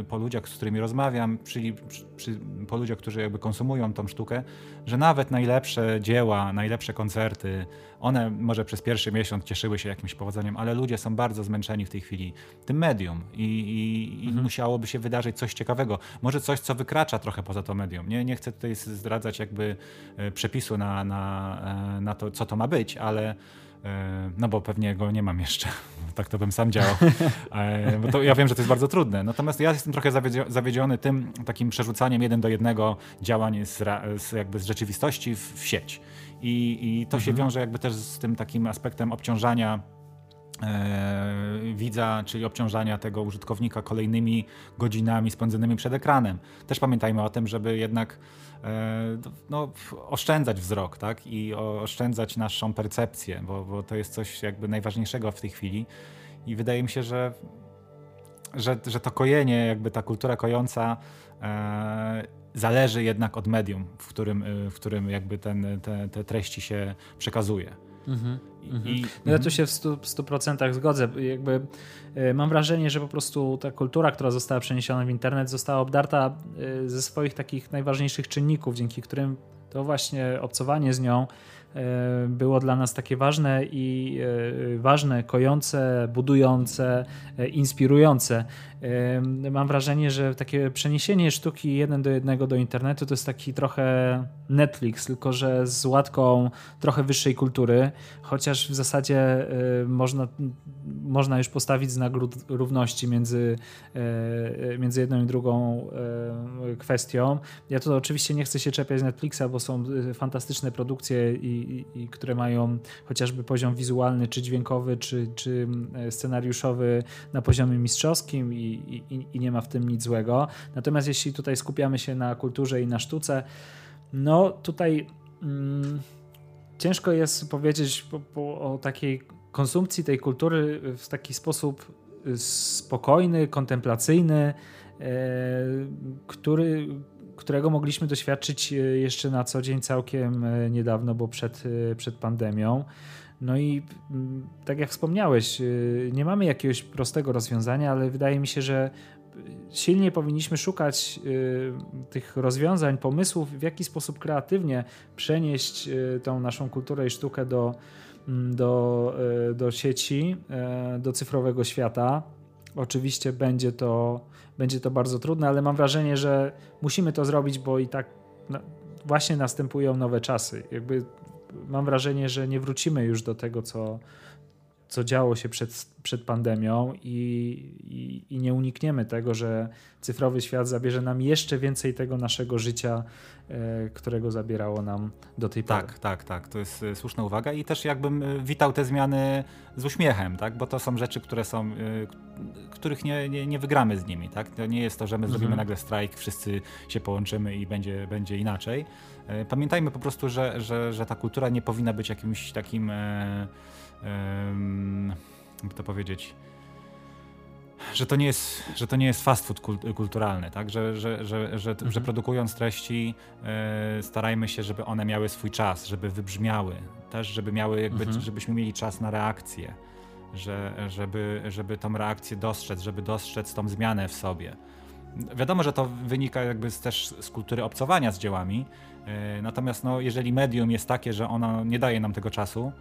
e, po ludziach, z którymi rozmawiam, przy, przy, po ludziach, którzy jakby konsumują tą sztukę, że nawet najlepsze dzieła, najlepsze koncerty, one może przez pierwszy miesiąc cieszyły się jakimś powodzeniem, ale ludzie są bardzo zmęczeni w tej chwili tym medium i, i, mhm. i musiałoby się wydarzyć coś ciekawego. Może coś, co wykracza trochę poza to medium. Nie, nie chcę tutaj zdradzać jakby e, przepisu na, na, e, na to, co to ma być, ale e, no bo pewnie go nie mam jeszcze. Tak to bym sam działał. [LAUGHS] Bo to ja wiem, że to jest bardzo trudne. Natomiast ja jestem trochę zawiedziony tym takim przerzucaniem jeden do jednego działań z, z jakby z rzeczywistości w, w sieć. I, i to mhm. się wiąże jakby też z tym takim aspektem obciążania widza, czyli obciążania tego użytkownika kolejnymi godzinami spędzonymi przed ekranem. Też pamiętajmy o tym, żeby jednak no, oszczędzać wzrok tak? i oszczędzać naszą percepcję, bo, bo to jest coś jakby najważniejszego w tej chwili. I wydaje mi się, że, że, że to kojenie, jakby ta kultura kojąca e, zależy jednak od medium, w którym, y, w którym jakby ten, te, te treści się przekazuje. Mhm, I, no ja tu się w 100%, 100% zgodzę. Jakby, y, mam wrażenie, że po prostu ta kultura, która została przeniesiona w internet, została obdarta y, ze swoich takich najważniejszych czynników, dzięki którym to właśnie obcowanie z nią E, było dla nas takie ważne i e, ważne, kojące, budujące, e, inspirujące. Mam wrażenie, że takie przeniesienie sztuki jeden do jednego do internetu to jest taki trochę Netflix, tylko że z łatką trochę wyższej kultury, chociaż w zasadzie można, można już postawić znak równości między, między jedną i drugą kwestią. Ja tu oczywiście nie chcę się czepiać Netflixa, bo są fantastyczne produkcje, i, i, które mają chociażby poziom wizualny, czy dźwiękowy, czy, czy scenariuszowy na poziomie mistrzowskim i, i, i nie ma w tym nic złego. Natomiast jeśli tutaj skupiamy się na kulturze i na sztuce, no tutaj mm, ciężko jest powiedzieć po, po, o takiej konsumpcji tej kultury w taki sposób spokojny, kontemplacyjny, e, który, którego mogliśmy doświadczyć e, jeszcze na co dzień całkiem e, niedawno, bo przed, przed pandemią. No i mm, tak jak wspomniałeś, y, nie mamy jakiegoś prostego rozwiązania, ale wydaje mi się, że silnie powinniśmy szukać y, tych rozwiązań, pomysłów, w jaki sposób kreatywnie przenieść y, tą naszą kulturę i sztukę do, mm, do, do sieci, do cyfrowego świata. Oczywiście będzie to, będzie to bardzo trudne, ale mam wrażenie, że musimy to zrobić, bo i tak no, właśnie następują nowe czasy. Jakby mam wrażenie, że nie wrócimy już do tego, co, co działo się przed, przed pandemią i, i, i, nie unikniemy tego, że cyfrowy świat zabierze nam jeszcze więcej tego naszego życia, e, którego zabierało nam do tej pory. Tak, tak, tak. To jest e, słuszna uwaga i też jakbym e, witał te zmiany z uśmiechem, tak? bo to są rzeczy, które są, których nie, nie, nie wygramy z nimi. Tak? To nie jest to, że my zrobimy mhm. nagle strajk, wszyscy się połączymy i będzie, będzie inaczej. Pamiętajmy po prostu, że, że, że ta kultura nie powinna być jakimś takim jak to powiedzieć, że to nie jest, że to nie jest fast food kulturalny, tak? że, że, że, że, mhm. że produkując treści e, starajmy się, żeby one miały swój czas, żeby wybrzmiały, też żeby miały jakby, mhm. żebyśmy mieli czas na reakcję, że, żeby, żeby tą reakcję dostrzec, żeby dostrzec tą zmianę w sobie. Wiadomo, że to wynika jakby z, też z kultury obcowania z dziełami, e, natomiast no, jeżeli medium jest takie, że ono nie daje nam tego czasu,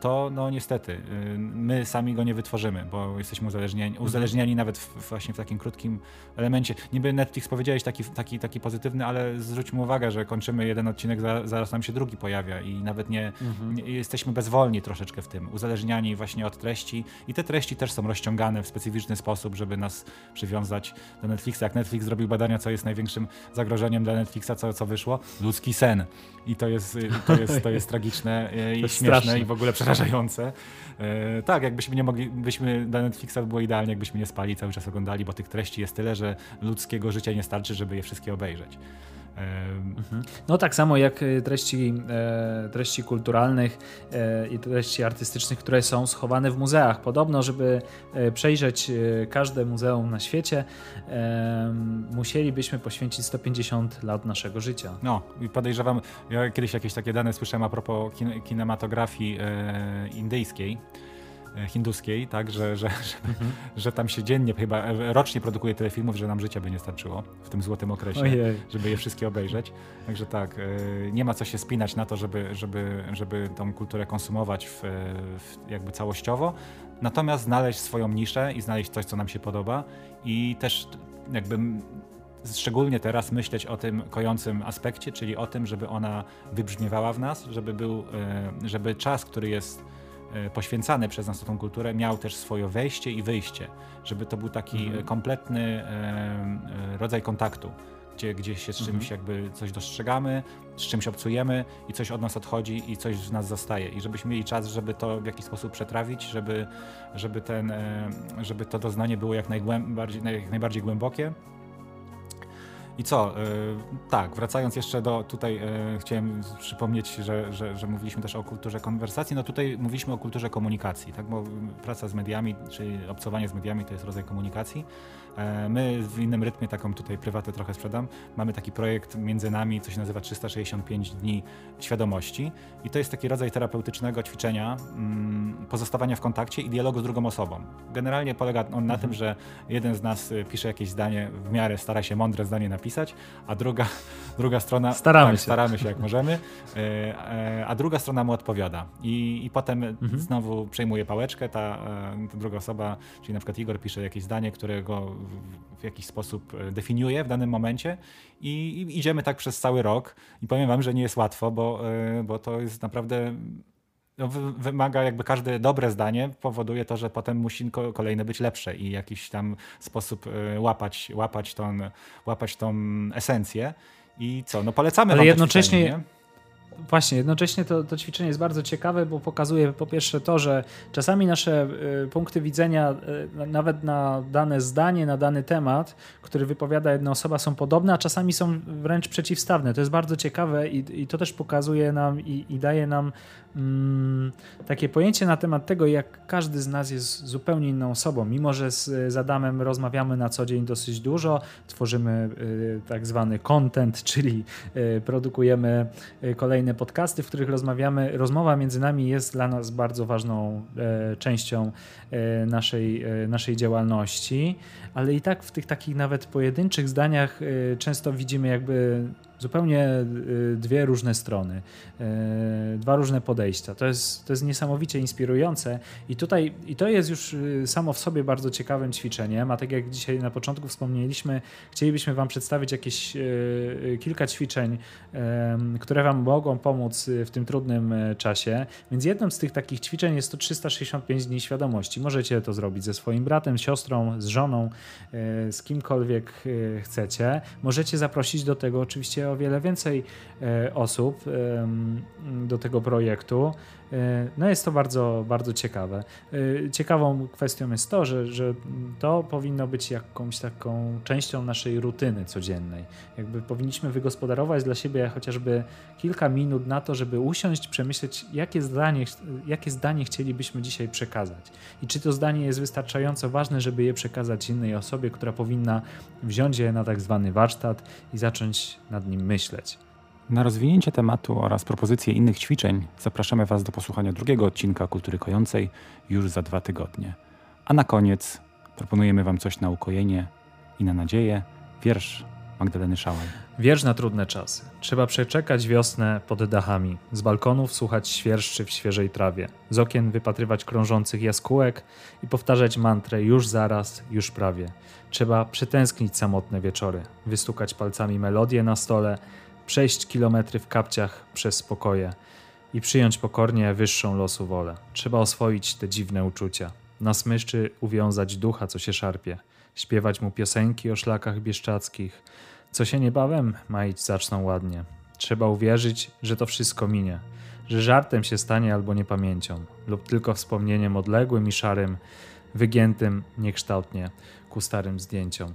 to no niestety e, my sami go nie wytworzymy, bo jesteśmy uzależnieni, mhm. uzależnieni nawet w, właśnie w takim krótkim elemencie. Niby Netflix powiedziałeś taki, taki, taki pozytywny, ale zwróćmy uwagę, że kończymy jeden odcinek, zaraz nam się drugi pojawia i nawet nie, mhm. nie, jesteśmy bezwolni troszeczkę w tym, uzależniani właśnie od treści i te treści też są rozciągane w specyficzny sposób, żeby nas przywiązać do Netflixa. Jak Netflix zrobił badania, co jest największym zagrożeniem dla Netflixa, co, co wyszło? Ludzki sen. I to jest, to jest, to jest [LAUGHS] tragiczne i śmieszne. I w ogóle przerażające. E, tak, jakbyśmy nie mogli, byśmy dla Netflixa by było idealnie, jakbyśmy nie spali, cały czas oglądali, bo tych treści jest tyle, że ludzkiego życia nie starczy, żeby je wszystkie obejrzeć. Mhm. No tak samo jak e, treści, e, treści kulturalnych e, i treści artystycznych, które są schowane w muzeach. Podobno, żeby przejrzeć każde muzeum na świecie, musielibyśmy poświęcić 150 lat naszego życia. No i podejrzewam, ja kiedyś jakieś takie dane słyszałem a propos kin kinematografii indyjskiej hinduskiej, tak, że, że, [LAUGHS] że, mhm. że, tam się dziennie, chyba e, rocznie produkuje tyle filmów, że nam życia by nie starczyło w tym złotym okresie, Ojej. żeby je wszystkie obejrzeć. Także tak, e, nie ma co się spinać na to, żeby, żeby, żeby tą kulturę konsumować w, w jakby całościowo, natomiast znaleźć swoją niszę i znaleźć coś, co nam się podoba i też jakby szczególnie teraz myśleć o tym kojącym aspekcie, czyli o tym, żeby ona wybrzmiewała w nas, żeby był, żeby czas, który jest E, poświęcany przez nas na tą kulturę miał też swoje wejście i wyjście, żeby to był taki mhm. kompletny e, e, rodzaj kontaktu, gdzie, gdzie się z czymś mhm. jakby coś dostrzegamy, z czymś obcujemy i coś od nas odchodzi i coś z nas zostaje i żebyśmy mieli czas, żeby to w jakiś sposób przetrawić, żeby, żeby, ten, żeby to doznanie było jak, jak najbardziej głębokie i co? E, tak, wracając jeszcze do tutaj, e, chciałem przypomnieć, że, że, że, mówiliśmy też o kulturze konwersacji. No tutaj mówiliśmy o kulturze komunikacji, tak? Bo praca z mediami, czy obcowanie z mediami to jest rodzaj komunikacji. E, my w innym rytmie, taką tutaj prywatę trochę sprzedam, mamy taki projekt między nami, co się nazywa 365 dni świadomości i to jest taki rodzaj terapeutycznego ćwiczenia mm, pozostawania w kontakcie i dialogu z drugą osobą. Generalnie polega on na mhm. tym, że jeden z nas y, pisze jakieś zdanie, w miarę stara się mądre zdanie napisać, a druga, [LAUGHS] druga strona... Staramy tak, się. Staramy się jak [LAUGHS] możemy, e, e, a druga strona mu odpowiada. I, i potem mhm. znowu przejmuje pałeczkę, ta, ta druga osoba, czyli na przykład Igor pisze jakieś zdanie, którego w jakiś sposób e, definiuje w danym momencie i, i, idziemy tak przez cały rok. I powiem wam, że nie jest łatwo, bo, e, bo to jest naprawdę no, wymaga jakby każde dobre zdanie powoduje to, że potem musi kolejne być lepsze i jakiś tam sposób e, łapać, łapać, tą, łapać tą esencję. I co, no polecamy Ale jednocześnie Właśnie, jednocześnie to, to ćwiczenie jest bardzo ciekawe, bo pokazuje po pierwsze to, że czasami nasze y, punkty widzenia, y, nawet na dane zdanie, na dany temat, który wypowiada jedna osoba, są podobne, a czasami są wręcz przeciwstawne. To jest bardzo ciekawe i, i to też pokazuje nam i, i daje nam mm, takie pojęcie na temat tego, jak każdy z nas jest zupełnie inną osobą. Mimo, że z, Adamem rozmawiamy na co dzień dosyć dużo, tworzymy y, tak zwany content, [LAUGHS] czyli y, produkujemy y, kolejne podcasty, w których rozmawiamy. Rozmowa między nami jest dla nas bardzo ważną e, częścią e, naszej, e, naszej działalności, ale i tak w tych takich nawet pojedynczych zdaniach często widzimy jakby zupełnie y, dwie różne strony, y, dwa różne podejścia. To jest, to jest niesamowicie inspirujące i tutaj i to jest już y, samo w sobie bardzo ciekawym ćwiczeniem, a tak jak dzisiaj na początku wspomnieliśmy, chcielibyśmy Wam przedstawić jakieś kilka ćwiczeń, które Wam mogą pomóc w tym trudnym czasie. Więc jednym z tych takich ćwiczeń jest to 365 dni świadomości. Możecie to zrobić ze swoim bratem, siostrą, z żoną, z kimkolwiek chcecie. Możecie zaprosić do tego oczywiście o wiele więcej e, osób do tego projektu. E, no jest to bardzo, bardzo ciekawe. E, ciekawą kwestią jest to, że, że to powinno być jakąś taką częścią naszej rutyny codziennej. Jakby powinniśmy wygospodarować dla siebie chociażby kilka minut na to, żeby usiąść, przemyśleć, jakie zdanie, jakie zdanie chcielibyśmy dzisiaj przekazać. I czy to zdanie jest wystarczająco ważne, żeby je przekazać innej osobie, która powinna wziąć je na tak zwany warsztat i zacząć nad nim myśleć. Na rozwinięcie tematu oraz propozycje innych ćwiczeń zapraszamy Was do posłuchania drugiego odcinka Kultury Kojącej już za dwa tygodnie. A na koniec proponujemy Wam coś na ukojenie i na nadzieję wiersz Magdaleny Szałaj. Wiersz na trudne czasy. Trzeba przeczekać wiosnę pod dachami, z balkonów słuchać świerszczy w świeżej trawie, z okien wypatrywać krążących jaskółek i powtarzać mantrę już zaraz, już prawie. Trzeba przetęsknić samotne wieczory, wystukać palcami melodię na stole, przejść kilometry w kapciach przez spokoje i przyjąć pokornie wyższą losu wolę. Trzeba oswoić te dziwne uczucia. Na smyczy uwiązać ducha, co się szarpie, śpiewać mu piosenki o szlakach bieszczadzkich, co się niebawem maić zaczną ładnie. Trzeba uwierzyć, że to wszystko minie, że żartem się stanie albo niepamięcią, lub tylko wspomnieniem odległym i szarym, wygiętym niekształtnie ku starym zdjęciom.